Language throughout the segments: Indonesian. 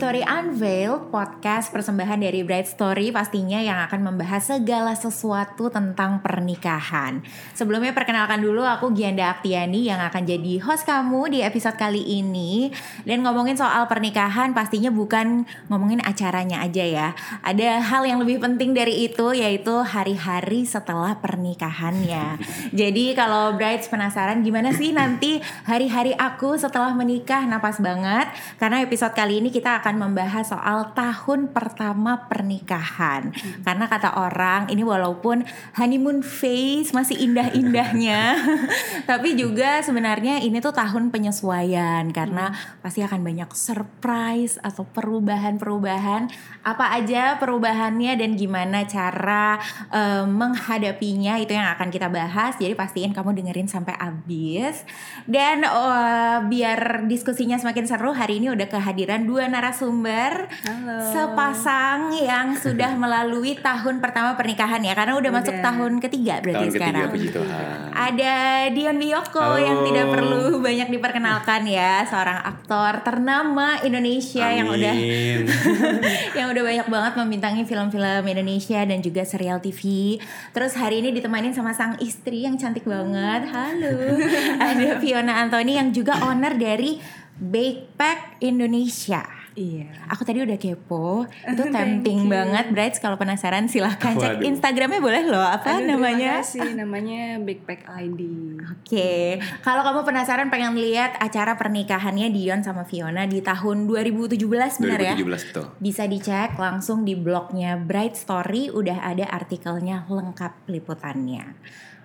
Story Unveiled, podcast persembahan dari Bright Story pastinya yang akan membahas segala sesuatu tentang pernikahan. Sebelumnya perkenalkan dulu aku Gianda Aktiani yang akan jadi host kamu di episode kali ini. Dan ngomongin soal pernikahan pastinya bukan ngomongin acaranya aja ya. Ada hal yang lebih penting dari itu yaitu hari-hari setelah pernikahannya. jadi kalau Bright penasaran gimana sih nanti hari-hari aku setelah menikah, napas banget karena episode kali ini kita akan membahas soal tahun pertama pernikahan. Hmm. Karena kata orang ini walaupun honeymoon phase masih indah-indahnya, tapi juga sebenarnya ini tuh tahun penyesuaian karena hmm. pasti akan banyak surprise atau perubahan-perubahan. Apa aja perubahannya dan gimana cara uh, menghadapinya itu yang akan kita bahas. Jadi pastiin kamu dengerin sampai habis. Dan uh, biar diskusinya semakin seru, hari ini udah kehadiran dua narasumber Halo. sepasang yang sudah melalui tahun pertama pernikahan ya karena udah, udah. masuk tahun ketiga berarti tahun sekarang. Ketiga, puji Tuhan. Ada Dion Wiyoko Halo. yang tidak perlu banyak diperkenalkan ya, seorang aktor ternama Indonesia Amin. yang udah yang udah banyak banget membintangi film-film Indonesia dan juga serial TV. Terus hari ini ditemanin sama sang istri yang cantik banget. Halo. Ada Fiona Anthony yang juga owner dari Bakepack Indonesia. Iya. Aku tadi udah kepo, itu tempting banget, Bright. Kalau penasaran silahkan cek Waduh. Instagramnya boleh loh. Apa Aduh, namanya? Terima kasih, namanya Backpack ID. Oke, kalau kamu penasaran pengen lihat acara pernikahannya Dion sama Fiona di tahun 2017 benar ya? 2017 betul. Bisa dicek langsung di blognya Bright Story, udah ada artikelnya lengkap liputannya.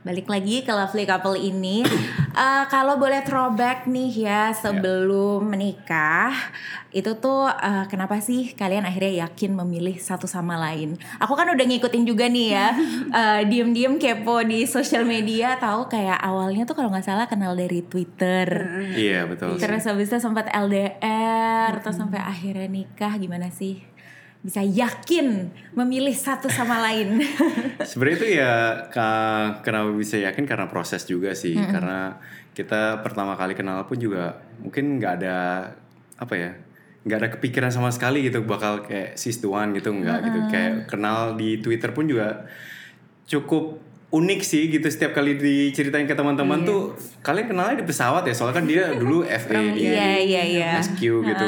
Balik lagi ke lovely couple ini, uh, kalau boleh throwback nih ya sebelum menikah, itu tuh uh, kenapa sih kalian akhirnya yakin memilih satu sama lain? Aku kan udah ngikutin juga nih ya, uh, diem-diem kepo di sosial media, tahu kayak awalnya tuh kalau nggak salah kenal dari Twitter. Iya betul. Terus habis itu sempat LDR, terus sampai akhirnya nikah, gimana sih? Bisa yakin memilih satu sama lain. Sebenarnya itu ya kenapa bisa yakin karena proses juga sih. Mm -hmm. Karena kita pertama kali kenal pun juga mungkin nggak ada apa ya nggak ada kepikiran sama sekali gitu bakal kayak sis one gitu nggak mm -hmm. gitu kayak kenal di Twitter pun juga cukup unik sih gitu setiap kali diceritain ke teman-teman yeah. tuh kalian kenalnya di pesawat ya soalnya kan dia dulu FA di iya, iya, iya. SQ gitu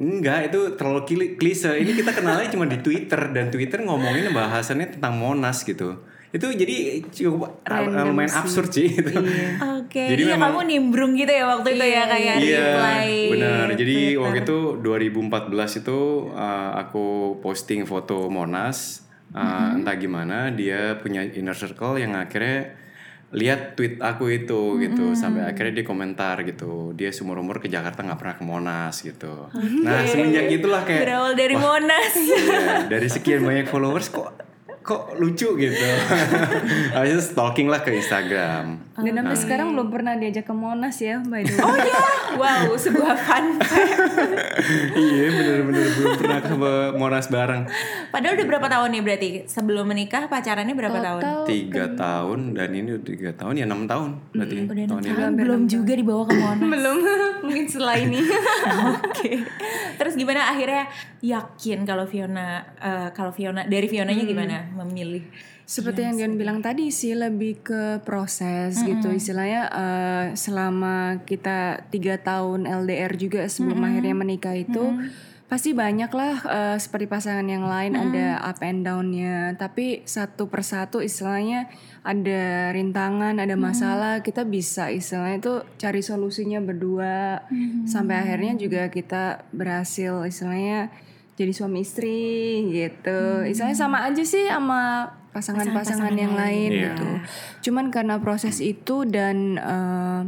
enggak itu terlalu klise ini kita kenalnya cuma di Twitter dan Twitter ngomongin bahasannya tentang Monas gitu itu jadi cukup Random lumayan sih. absurd sih itu. Iya. Oke, okay. Jadi iya, memang- kamu nimbrung gitu ya waktu itu ya kayak Iya, reply. benar. Jadi Twitter. waktu itu 2014 itu uh, aku posting foto Monas, uh, entah gimana dia punya inner circle yang akhirnya lihat tweet aku itu gitu. Sampai akhirnya dia komentar gitu dia seumur umur ke Jakarta nggak pernah ke Monas gitu. Nah semenjak itulah kayak berawal dari wah, Monas. Iya, dari sekian banyak followers kok kok lucu gitu. Habis itu stalking lah ke Instagram. Dan sampai sekarang belum pernah diajak ke Monas ya, by the way. oh ya, wow, sebuah fun fact. iya bener-bener belum pernah ke Monas bareng. Padahal udah berapa tahun nih berarti? Sebelum menikah pacarannya berapa tahun? Total tiga tahun dan ini udah tiga tahun. Ya enam tahun berarti. Udah enam tahun ini. tahun. Belum juga dibawa ke Monas. belum. Mungkin setelah ini. Oke. Terus gimana? Akhirnya yakin kalau Fiona eh, kalau Fiona dari Fionanya gimana memilih? Seperti yang Dion bilang tadi sih lebih ke proses gitu. Istilahnya eh, selama kita tiga tahun LDR juga sebelum akhirnya menikah itu pasti banyak lah eh, seperti pasangan yang lain ada up and downnya. Tapi satu persatu istilahnya ada rintangan ada masalah kita bisa istilahnya itu cari solusinya berdua. Sampai akhirnya juga kita berhasil istilahnya jadi suami istri gitu istilahnya sama aja sih sama pasangan-pasangan yang lain Iya. gitu. Cuman karena proses itu dan eh,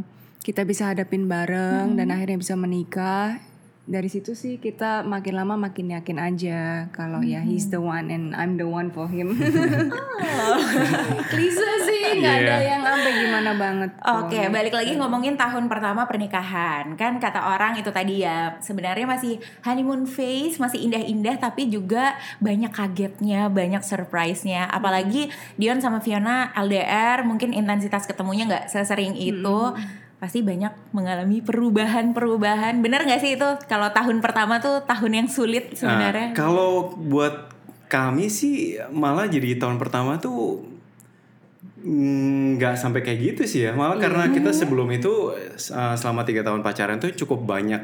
kita bisa hadapin bareng dan akhirnya bisa menikah. Dari situ sih kita makin lama makin yakin aja kalau ya he's the one and I'm the one for him. Klise sih, nggak ada Iya. yang sampai gimana banget. Oke, balik lagi ngomongin tahun pertama pernikahan. Kan kata orang itu tadi ya, sebenarnya masih honeymoon phase, masih indah-indah tapi juga banyak kagetnya, banyak surprise-nya. Apalagi Dion sama Fiona LDR, mungkin intensitas ketemunya nggak sesering itu. Pasti banyak mengalami perubahan-perubahan. Bener nggak sih itu kalau tahun pertama tuh tahun yang sulit sebenarnya? Nah, kalau buat kami sih malah jadi tahun pertama tuh mm, nggak sampai kayak gitu sih ya. Malah karena kita sebelum itu uh, selama tiga tahun pacaran tuh cukup banyak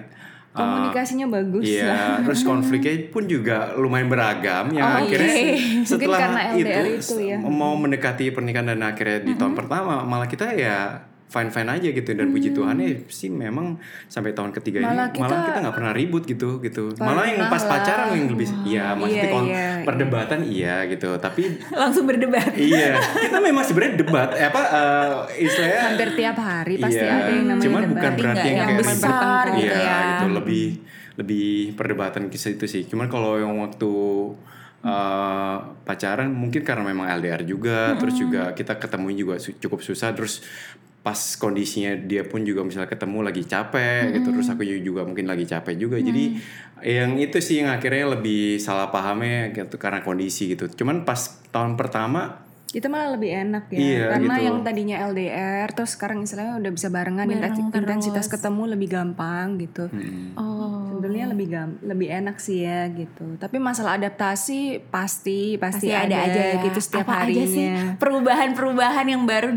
uh, Komunikasinya bagus lah. Iya, terus konfliknya pun juga lumayan beragam yang Oh, akhirnya oke. setelah karena LDR itu, itu ya. mau mendekati pernikahan dan akhirnya di tahun pertama malah kita ya fine fine aja gitu dan puji Tuhan ya sih memang sampai tahun ketiga Malah ini malah kita- kita nggak pernah ribut gitu gitu malah yang pas lah. pacaran yang lebih iya maksudnya Iya, kon- iya, iya. perdebatan iya gitu tapi Langsung berdebat. iya kita memang sebenarnya debat eh, apa eh, istilahnya Hampir tiap hari pasti Iya, ada yang namanya cuman debat. bukan berarti yang yang kayak besar ribut. gitu Iya, ya. itu lebih lebih perdebatan kisah itu sih. Cuman kalau yang waktu uh, pacaran mungkin karena memang LDR juga, terus juga kita ketemu juga su- cukup susah, terus pas kondisinya dia pun juga misalnya ketemu lagi capek gitu, terus aku juga mungkin lagi capek juga. Jadi yang itu sih yang akhirnya lebih salah pahamnya gitu karena kondisi gitu. Cuman pas tahun pertama Itu malah lebih enak ya. Iya, Karena gitu. yang tadinya LDR terus sekarang istilahnya udah bisa barengan Bareng intensi- terus. intensitas ketemu lebih gampang gitu. Oh. Sebenarnya lebih gam lebih enak sih ya gitu. Tapi masalah adaptasi pasti pasti, Pasti ada, aja ya. gitu setiap Apa aja sih harinya. perubahan-perubahan yang baru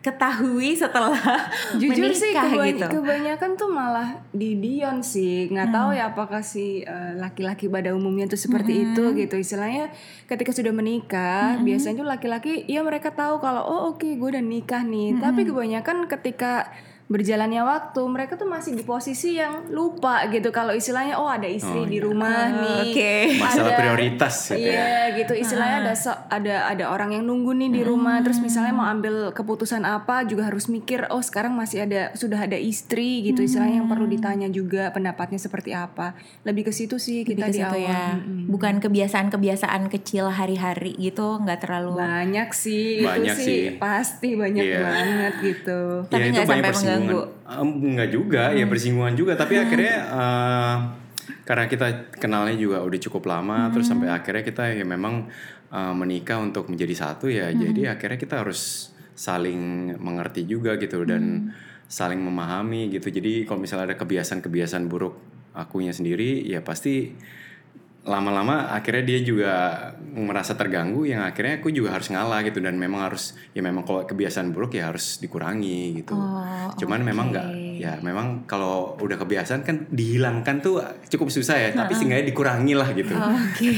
diketahui setelah Jujur sih menikah kebany- gitu. kebanyakan tuh malah di Dion sih. Nggak tahu ya apakah si eh, laki-laki pada umumnya tuh seperti itu gitu. Istilahnya ketika sudah menikah biasanya tuh laki-laki ya mereka tahu kalau oh oke gue udah nikah nih. Tapi kebanyakan ketika berjalannya waktu mereka tuh masih di posisi yang lupa gitu kalau istilahnya oh ada istri di rumah nih Oke. masalah Ada- prioritas gitu ya. Iya gitu istilahnya ada so- ada ada orang yang nunggu nih di rumah terus misalnya mau ambil keputusan apa juga harus mikir oh sekarang masih ada sudah ada istri gitu istilahnya yang perlu ditanya juga pendapatnya seperti apa lebih ke situ sih Lebih kita ke di situ awal ya. Mm-mm. Bukan kebiasaan-kebiasaan kecil hari-hari gitu, nggak terlalu. banyak sih Banyak itu sih. sih pasti banyak Iya. banget gitu Tapi Ya, itu nggak sampai. Mengganggu. Em, enggak juga, ya bersinggungan juga. Tapi akhirnya eh, karena kita kenalnya juga udah cukup lama, terus sampai akhirnya kita ya memang eh, menikah untuk menjadi satu ya. Jadi akhirnya kita harus saling mengerti juga gitu dan saling memahami gitu. Jadi kalau misalnya ada kebiasaan-kebiasaan buruk akunya sendiri, ya pasti lama-lama akhirnya dia juga merasa terganggu yang akhirnya aku juga harus ngalah gitu dan memang harus ya memang kalau kebiasaan buruk ya harus dikurangi gitu. Oh, Cuman memang nggak ya memang kalau udah kebiasaan kan dihilangkan tuh cukup susah ya, tapi seenggaknya dikurangi lah gitu. Oke.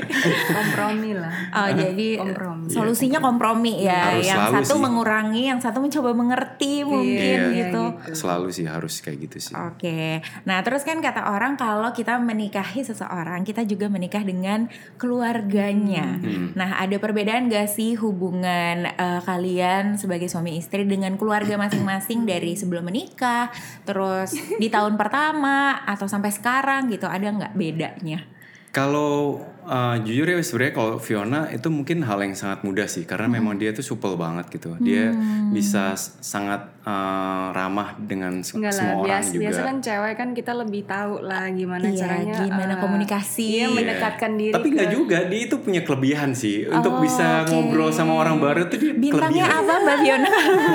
kompromi lah Oh, jadi Kompromi. solusinya kompromi ya. Harus yang selalu satu sih. mengurangi, yang satu mencoba mengerti mungkin Iya, gitu. Selalu sih harus kayak gitu sih. Oke, nah terus kan kata orang kalau kita menikahi seseorang, kita juga menikah dengan keluarganya. Hmm. Nah ada perbedaan gak sih hubungan eh, kalian sebagai suami istri dengan keluarga masing-masing dari sebelum menikah, terus di tahun pertama atau sampai sekarang gitu, ada nggak bedanya? Kalau uh, jujur ya sebenarnya kalau Fiona itu mungkin hal yang sangat mudah sih karena Hmm. memang dia tuh supel banget gitu. Dia bisa s- sangat uh, ramah dengan se- Enggak lah, semua orang biasa, juga. biasa kan cewek kan kita lebih tahu lah gimana Iya, caranya gimana eh, komunikasi. Iya, Iya. mendekatkan diri Tapi ke- nggak juga, dia itu punya kelebihan sih untuk Oh, bisa oke. ngobrol sama orang baru tuh dia Bintangnya kelebihan. apa Mbak Fiona?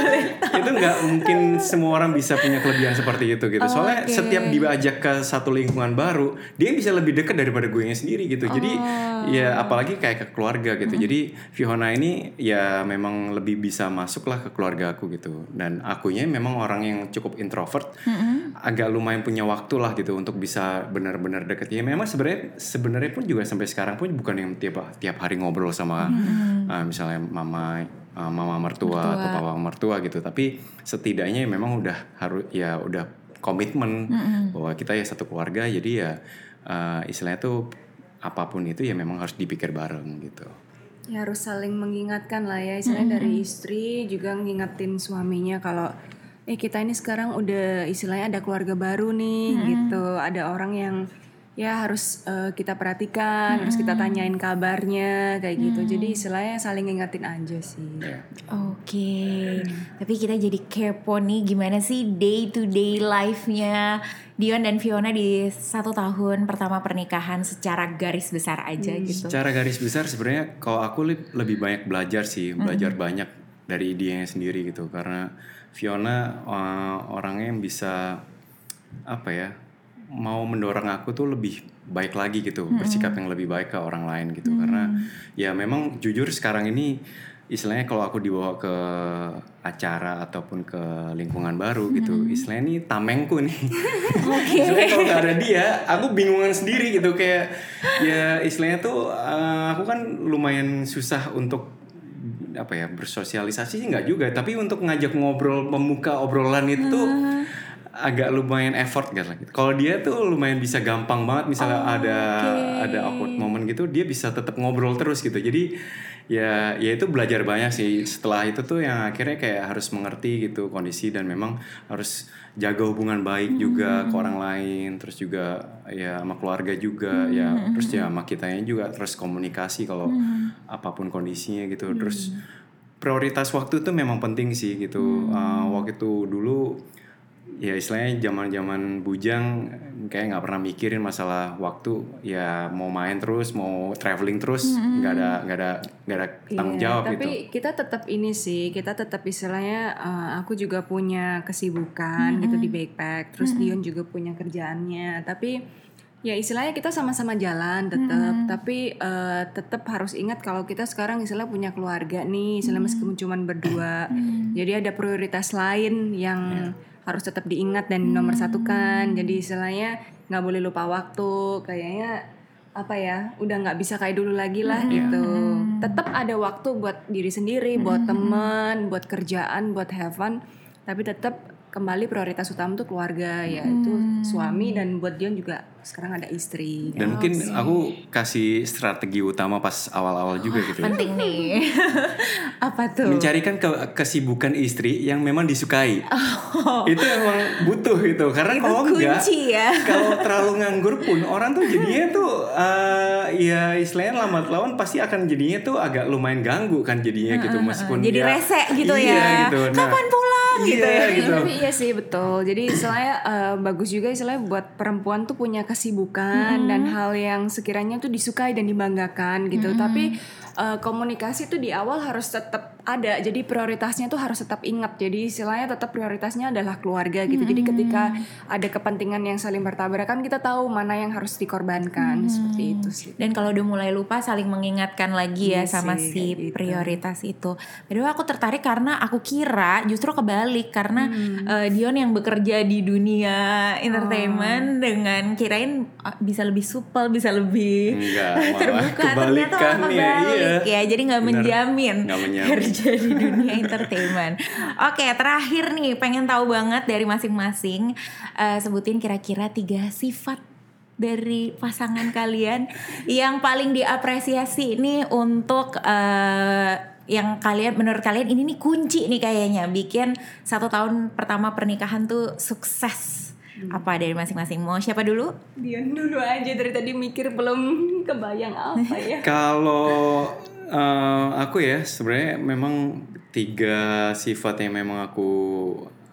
itu nggak mungkin semua orang bisa punya kelebihan seperti itu gitu. Soalnya Oke. setiap diajak ke satu lingkungan baru, dia bisa lebih dekat daripada gue sendiri gitu. Jadi Oh. Ya apalagi kayak ke keluarga gitu. Jadi Fiona ini ya memang lebih bisa masuk lah ke keluarga aku gitu. Dan akunya memang orang yang cukup introvert, agak lumayan punya waktu lah gitu untuk bisa benar-benar deket. Ya memang sebenarnya sebenarnya pun juga sampai sekarang pun bukan yang tiap tiap hari ngobrol sama uh, misalnya mama uh, mama mertua, atau papa mertua gitu. Tapi setidaknya memang udah harus ya udah komitmen bahwa kita ya satu keluarga. Jadi ya uh, istilahnya tuh apa pun itu ya memang harus dipikir bareng gitu. Ya harus saling mengingatkan lah ya, istilahnya dari istri juga ngingetin suaminya kalau eh kita ini sekarang udah istilahnya ada keluarga baru nih gitu, ada orang yang ya harus eh, kita perhatikan, harus kita tanyain kabarnya kayak gitu. Jadi istilahnya saling ngingetin aja sih. Ya. Oke, tapi kita jadi kepo nih gimana sih day to day life-nya Dion dan Fiona di satu tahun pertama pernikahan secara garis besar aja gitu. Secara garis besar sebenarnya kalau aku lebih banyak belajar sih, belajar banyak dari idenya sendiri gitu karena Fiona uh, orangnya yang bisa apa ya mau mendorong aku tuh lebih baik lagi gitu bersikap yang lebih baik ke orang lain gitu. Karena ya memang jujur sekarang ini istilahnya kalau aku dibawa ke acara ataupun ke lingkungan baru gitu istilahnya ini tamengku nih. Istilahnya kalau nggak ada dia aku bingungan sendiri gitu. Kayak ya istilahnya tuh uh, aku kan lumayan susah untuk apa ya bersosialisasi sih nggak juga. Tapi untuk ngajak ngobrol membuka obrolan itu tuh agak lumayan effort gitu. Kalau dia tuh lumayan bisa gampang banget misalnya ada ada awkward moment gitu dia bisa tetap ngobrol terus gitu. Jadi ya ya itu belajar banyak sih. Setelah itu tuh yang akhirnya kayak harus mengerti gitu kondisi dan memang harus jaga hubungan baik juga ke orang lain, terus juga ya sama keluarga juga ya, terus ya sama kitanya juga terus komunikasi kalau apa pun kondisinya gitu. Terus prioritas waktu itu memang penting sih gitu. Uh, waktu itu dulu ya istilahnya zaman zaman bujang kayak nggak pernah mikirin masalah waktu. Ya mau main terus mau traveling terus nggak ada nggak ada nggak ada tanggung Iya, jawab tapi gitu. kita tetap ini sih, kita tetap istilahnya uh, aku juga punya kesibukan gitu di backpack, terus Dion juga punya kerjaannya, tapi ya istilahnya kita sama-sama jalan tetap, tapi uh, tetap harus ingat kalau kita sekarang istilah punya keluarga nih, istilah meskipun cuman berdua, jadi ada prioritas lain yang harus tetap diingat dan nomor satu kan, jadi istilahnya nggak boleh lupa waktu, kayaknya apa ya udah nggak bisa kayak dulu lagi lah gitu. Tetap ada waktu buat diri sendiri buat teman buat kerjaan buat have fun. Tapi tetap kembali prioritas utama tuh keluarga yaitu suami dan buat Dion juga sekarang ada istri dan mungkin aku kasih strategi utama pas awal-awal juga gitu ya. Penting nih. Apa tuh? mencarikan ke- kesibukan istri yang memang disukai itu emang butuh gitu karena kalau enggak kunci ya. kalau terlalu nganggur pun orang tuh jadinya tuh eh, ya istilahnya lambat laun pasti akan jadinya tuh agak lumayan ganggu kan jadinya gitu meskipun Jadi dia- rese gitu iya, ya. gitu. Kapan pulang iya, gitu ya. gitu. tapi iya sih betul jadi istilahnya eh, bagus juga istilahnya buat perempuan tuh punya kesibukan dan hal yang sekiranya tuh disukai dan dibanggakan gitu tapi eh, komunikasi tuh di awal harus tetap ada jadi prioritasnya tuh harus tetap ingat jadi istilahnya tetap prioritasnya adalah keluarga gitu jadi ketika ada kepentingan yang saling bertabrakan kita tahu mana yang harus dikorbankan seperti itu sih Dan kalau udah mulai lupa saling mengingatkan lagi ya Iya sama sih, si gitu. prioritas itu. Padahal aku tertarik karena aku kira justru kebalik karena Hmm. eh, Dion yang bekerja di dunia Oh. entertainment dengan kirain ah, bisa lebih supel, bisa lebih Enggak, malah terbuka. Ternyata malah kebalikannya, kebalik iya. ya. Jadi nggak menjamin Nggak menjamin. kerja di dunia entertainment. Oke, terakhir nih pengen tahu banget dari masing-masing eh, sebutin kira-kira tiga sifat dari pasangan kalian yang paling diapresiasi ini untuk eh, yang kalian menurut kalian ini nih kunci nih kayaknya bikin satu tahun pertama pernikahan tuh sukses. Apa dari masing-masing? Mau siapa dulu? Dion dulu aja dari tadi mikir belum kebayang apa ya. Kalau eh, aku ya sebenarnya memang tiga sifat yang memang aku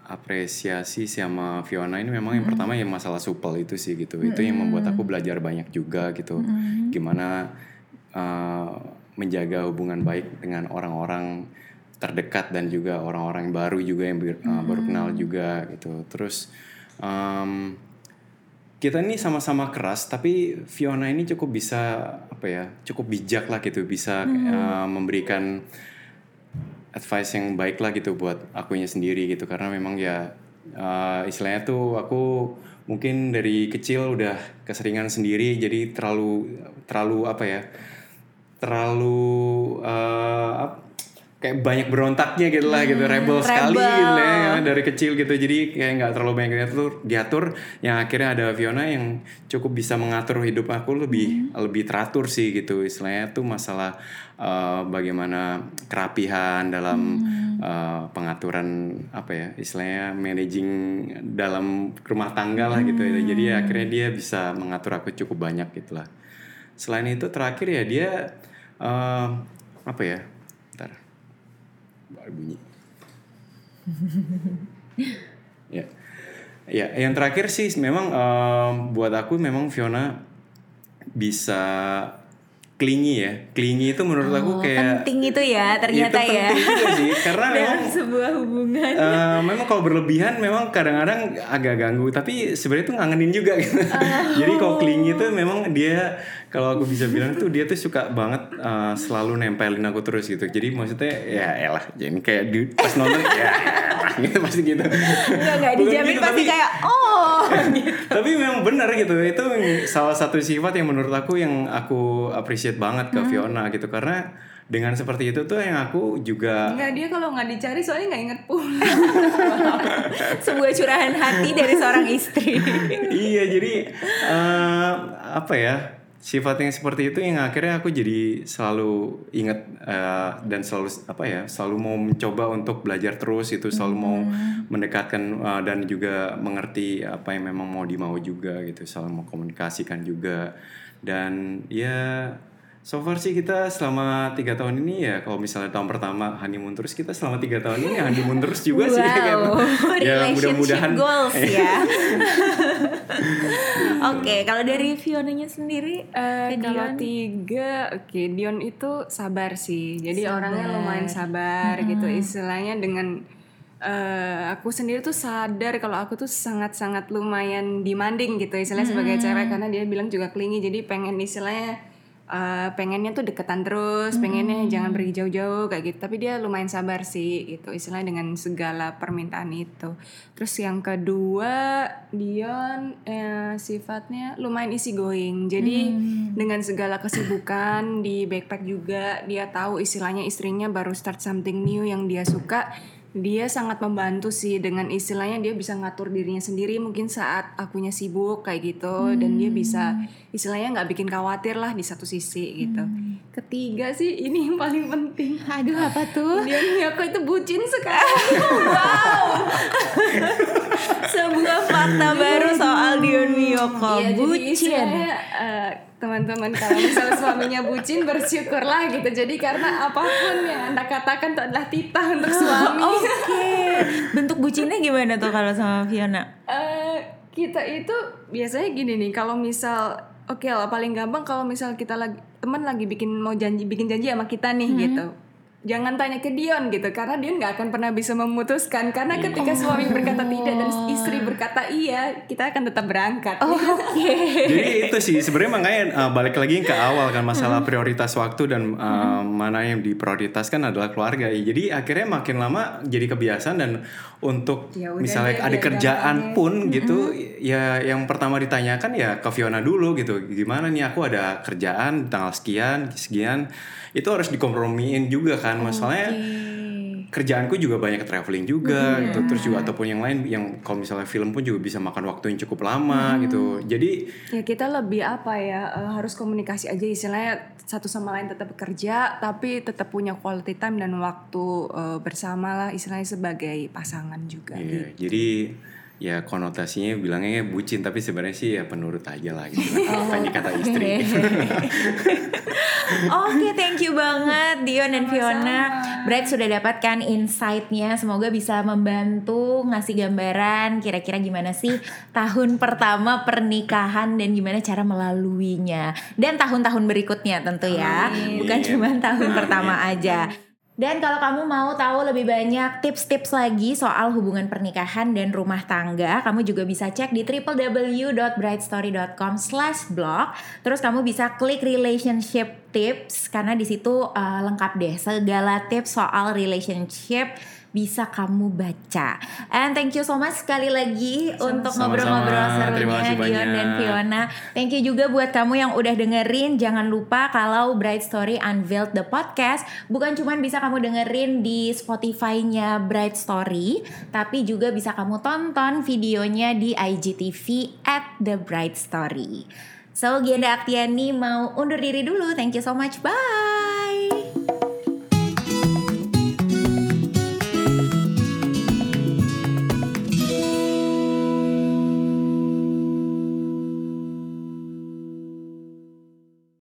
apresiasi sama Fiona ini memang yang pertama yang masalah supel itu sih gitu. Itu yang membuat aku belajar banyak juga gitu. Gimana eh, menjaga hubungan baik dengan orang-orang terdekat dan juga orang-orang baru juga yang eh, baru kenal juga gitu. Terus em, kita ini sama-sama keras tapi Fiona ini cukup bisa apa ya cukup bijak lah gitu bisa uh, memberikan advice yang baik lah gitu buat akunya sendiri gitu. Karena memang ya uh, istilahnya tuh aku mungkin dari kecil udah keseringan sendiri jadi terlalu terlalu apa ya terlalu uh, kayak banyak berontaknya gitu lah gitu. Rebel sekali rebel. gitu ya dari kecil gitu. Jadi kayak nggak terlalu banyak diatur diatur. Yang akhirnya ada Fiona yang cukup bisa mengatur hidup aku lebih lebih teratur sih gitu. Istilahnya tuh masalah uh, bagaimana kerapihan dalam uh, pengaturan apa ya istilahnya managing dalam rumah tangga lah gitu. Ya. jadi akhirnya dia bisa mengatur aku cukup banyak gitu lah. Selain itu terakhir ya dia uh, apa ya bunyi. Ya. Ya yang terakhir sih memang em, buat aku memang Fiona bisa clingy ya. Clingy itu menurut aku Oh, kayak penting itu ya ternyata itu ya. juga sih karena memang sebuah hubungan. eh, memang kalau berlebihan memang kadang-kadang agak ganggu tapi sebenarnya itu ngangenin juga gitu. Jadi kalau clingy itu memang dia kalau aku bisa bilang tuh dia tuh suka banget eh, selalu nempelin aku terus gitu. Jadi maksudnya ya elah jadi kayak di, pas nonton ya elah, gitu pasti gitu. Bukan dijamin gitu, pasti tapi- kayak oh. tapi memang benar gitu itu salah satu sifat yang menurut aku yang aku appreciate banget ke Fiona gitu karena dengan seperti itu tuh yang aku juga Enggak dia kalau nggak dicari soalnya nggak inget pulang. sebuah curahan hati dari seorang istri. iya jadi eh, apa ya sifat yang seperti itu yang akhirnya aku jadi selalu ingat eh, dan selalu apa ya selalu mau mencoba untuk belajar terus itu selalu mau mendekatkan eh, dan juga mengerti apa yang memang mau dimau juga gitu selalu mau komunikasikan juga dan ya so far sih kita selama tiga tahun ini ya kalau misalnya tahun pertama honeymoon terus kita selama tiga tahun ini honeymoon terus juga sih kayak Wow, ya relationship mudah-mudahan goals ya. Oke, kalau dari Fionanya sendiri, Eh, ke kalau Dion? tiga, oke Dion itu sabar sih. Jadi orangnya Sabar. lumayan sabar gitu. Istilahnya dengan eh, aku sendiri tuh sadar kalau aku tuh sangat-sangat lumayan demanding gitu. Istilahnya sebagai cewek karena dia bilang juga clingy. Jadi pengen istilahnya eh, pengennya tuh deketan terus, pengennya jangan pergi jauh-jauh kayak gitu. Tapi dia lumayan sabar sih gitu. Istilahnya dengan segala permintaan itu. Terus yang kedua Dion eh, sifatnya lumayan easy going. Jadi dengan segala kesibukan di backpack juga dia tahu istilahnya istrinya baru start something new yang dia suka. Dia sangat membantu sih dengan istilahnya dia bisa ngatur dirinya sendiri mungkin saat akunya sibuk kayak gitu dan dia bisa istilahnya nggak bikin khawatir lah di satu sisi gitu. Ketiga sih ini yang paling penting. Aduh apa tuh? Dia Miyako itu bucin sekali. Sebuah fakta baru soal Dion Miyoko. Iya, jadi Bucin. istilahnya eh, teman-teman kalau misalnya suaminya bucin bersyukurlah gitu. Jadi karena apa pun yang anda katakan itu adalah titah untuk suami. Oke. Bentuk bucinnya gimana tuh kalau sama Fiona? Eh, kita itu biasanya gini nih kalau misal oke lah paling gampang kalau misal kita lagi teman lagi bikin mau janji bikin janji sama kita nih gitu jangan tanya ke Dion gitu karena Dion nggak akan pernah bisa memutuskan. Karena ketika suami berkata tidak dan istri berkata iya kita akan tetap berangkat. Oke. Jadi itu sih sebenarnya makanya uh, balik lagi ke awal kan masalah prioritas waktu dan uh, mana yang diprioritaskan adalah keluarga. Jadi akhirnya makin lama jadi kebiasaan dan untuk Ya udah misalnya ada kerjaan pun gitu ya yang pertama ditanyakan ya ke Fiona dulu gitu. Gimana nih aku ada kerjaan tanggal sekian sekian. Itu harus dikompromiin juga kan. Masalahnya kerjaanku juga banyak traveling juga gitu. Terus juga ataupun yang lain yang kalau misalnya film pun juga bisa makan waktu yang cukup lama gitu. Jadi ya kita lebih apa ya eh, harus komunikasi aja. Istilahnya satu sama lain tetap bekerja tapi tetap punya quality time dan waktu eh, bersama lah istilahnya sebagai pasangan juga Iya, jadi ya konotasinya bilangnya bucin tapi sebenarnya sih ya penurut aja lah gitu. Apa yang dikata istri. Oke, thank you banget Dion dan Fiona. Bright sudah dapatkan insight-nya. Semoga bisa membantu ngasih gambaran kira-kira gimana sih tahun pertama pernikahan dan gimana cara melaluinya. Dan tahun-tahun berikutnya tentu ya. Bukan cuma tahun pertama aja. Dan kalau kamu mau tahu lebih banyak tips-tips lagi soal hubungan pernikahan dan rumah tangga, kamu juga bisa cek di www.brightstory.com/blog. Terus kamu bisa klik relationship tips karena di situ uh, lengkap deh segala tips soal relationship bisa kamu baca. And thank you so much sekali lagi untuk Sama-sama. ngobrol-ngobrol serunya Dion dan. Fiona. Thank you juga buat kamu yang udah dengerin. Jangan lupa kalau Bright Story Unveiled the podcast bukan cuma bisa kamu dengerin di Spotify-nya Bright Story, tapi juga bisa kamu tonton videonya di IGTV at The Bright Story. So, Gianda Aktiani mau undur diri dulu. Thank you so much. Bye.